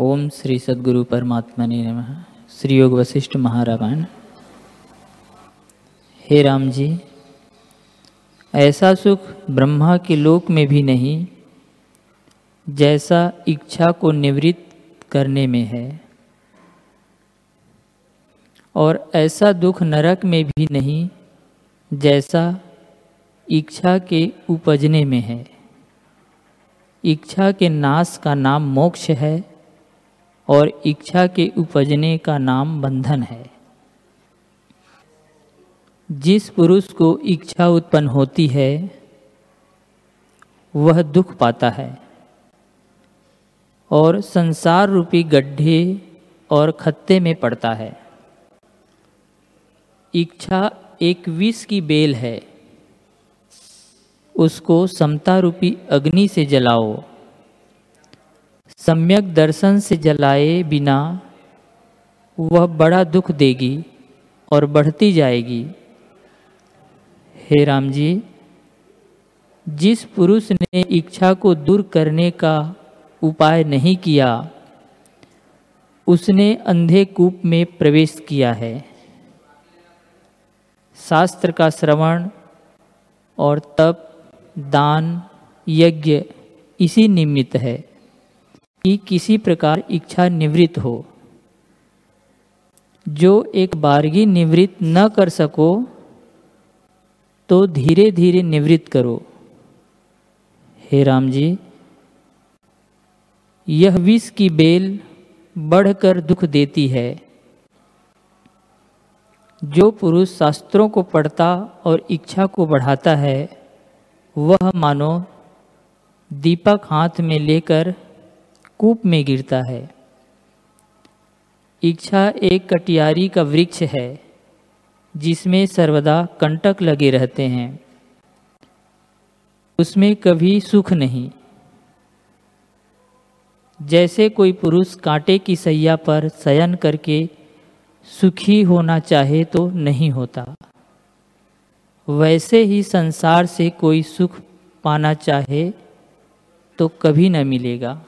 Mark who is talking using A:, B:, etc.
A: ओम श्री सदगुरु परमात्मा ने नमः। श्री योग वशिष्ठ महारामायण। हे राम जी ऐसा सुख ब्रह्मा के लोक में भी नहीं, जैसा इच्छा को निवृत्त करने में है, और ऐसा दुख नरक में भी नहीं, जैसा इच्छा के उपजने में है। इच्छा के नाश का नाम मोक्ष है और इच्छा के उपजने का नाम बंधन है। जिस पुरुष को इच्छा उत्पन्न होती है, वह दुख पाता है और संसार रूपी गड्ढे और खत्ते में पड़ता है। इच्छा एक विष की बेल है। उसको समता रूपी अग्नि से जलाओ। सम्यक दर्शन से जलाए बिना वह बड़ा दुख देगी और बढ़ती जाएगी। हे राम जी, जिस पुरुष ने इच्छा को दूर करने का उपाय नहीं किया, उसने अंधे कूप में प्रवेश किया है। शास्त्र का श्रवण और तप, दान, यज्ञ इसी निमित्त है। कि किसी प्रकार इच्छा निवृत्त हो। जो एक बारगी निवृत्त न कर सको तो धीरे धीरे निवृत्त करो। हे राम जी, यह विष की बेल बढ़कर दुख देती है। जो पुरुष शास्त्रों को पढ़ता और इच्छा को बढ़ाता है, वह मानो दीपक हाथ में लेकर कूप में गिरता है। इच्छा एक कटियारी का वृक्ष है, जिसमें सर्वदा कंटक लगे रहते हैं। उसमें कभी सुख नहीं। जैसे कोई पुरुष कांटे की सैया पर शयन करके सुखी होना चाहे तो नहीं होता। वैसे ही संसार से कोई सुख पाना चाहे तो कभी न मिलेगा।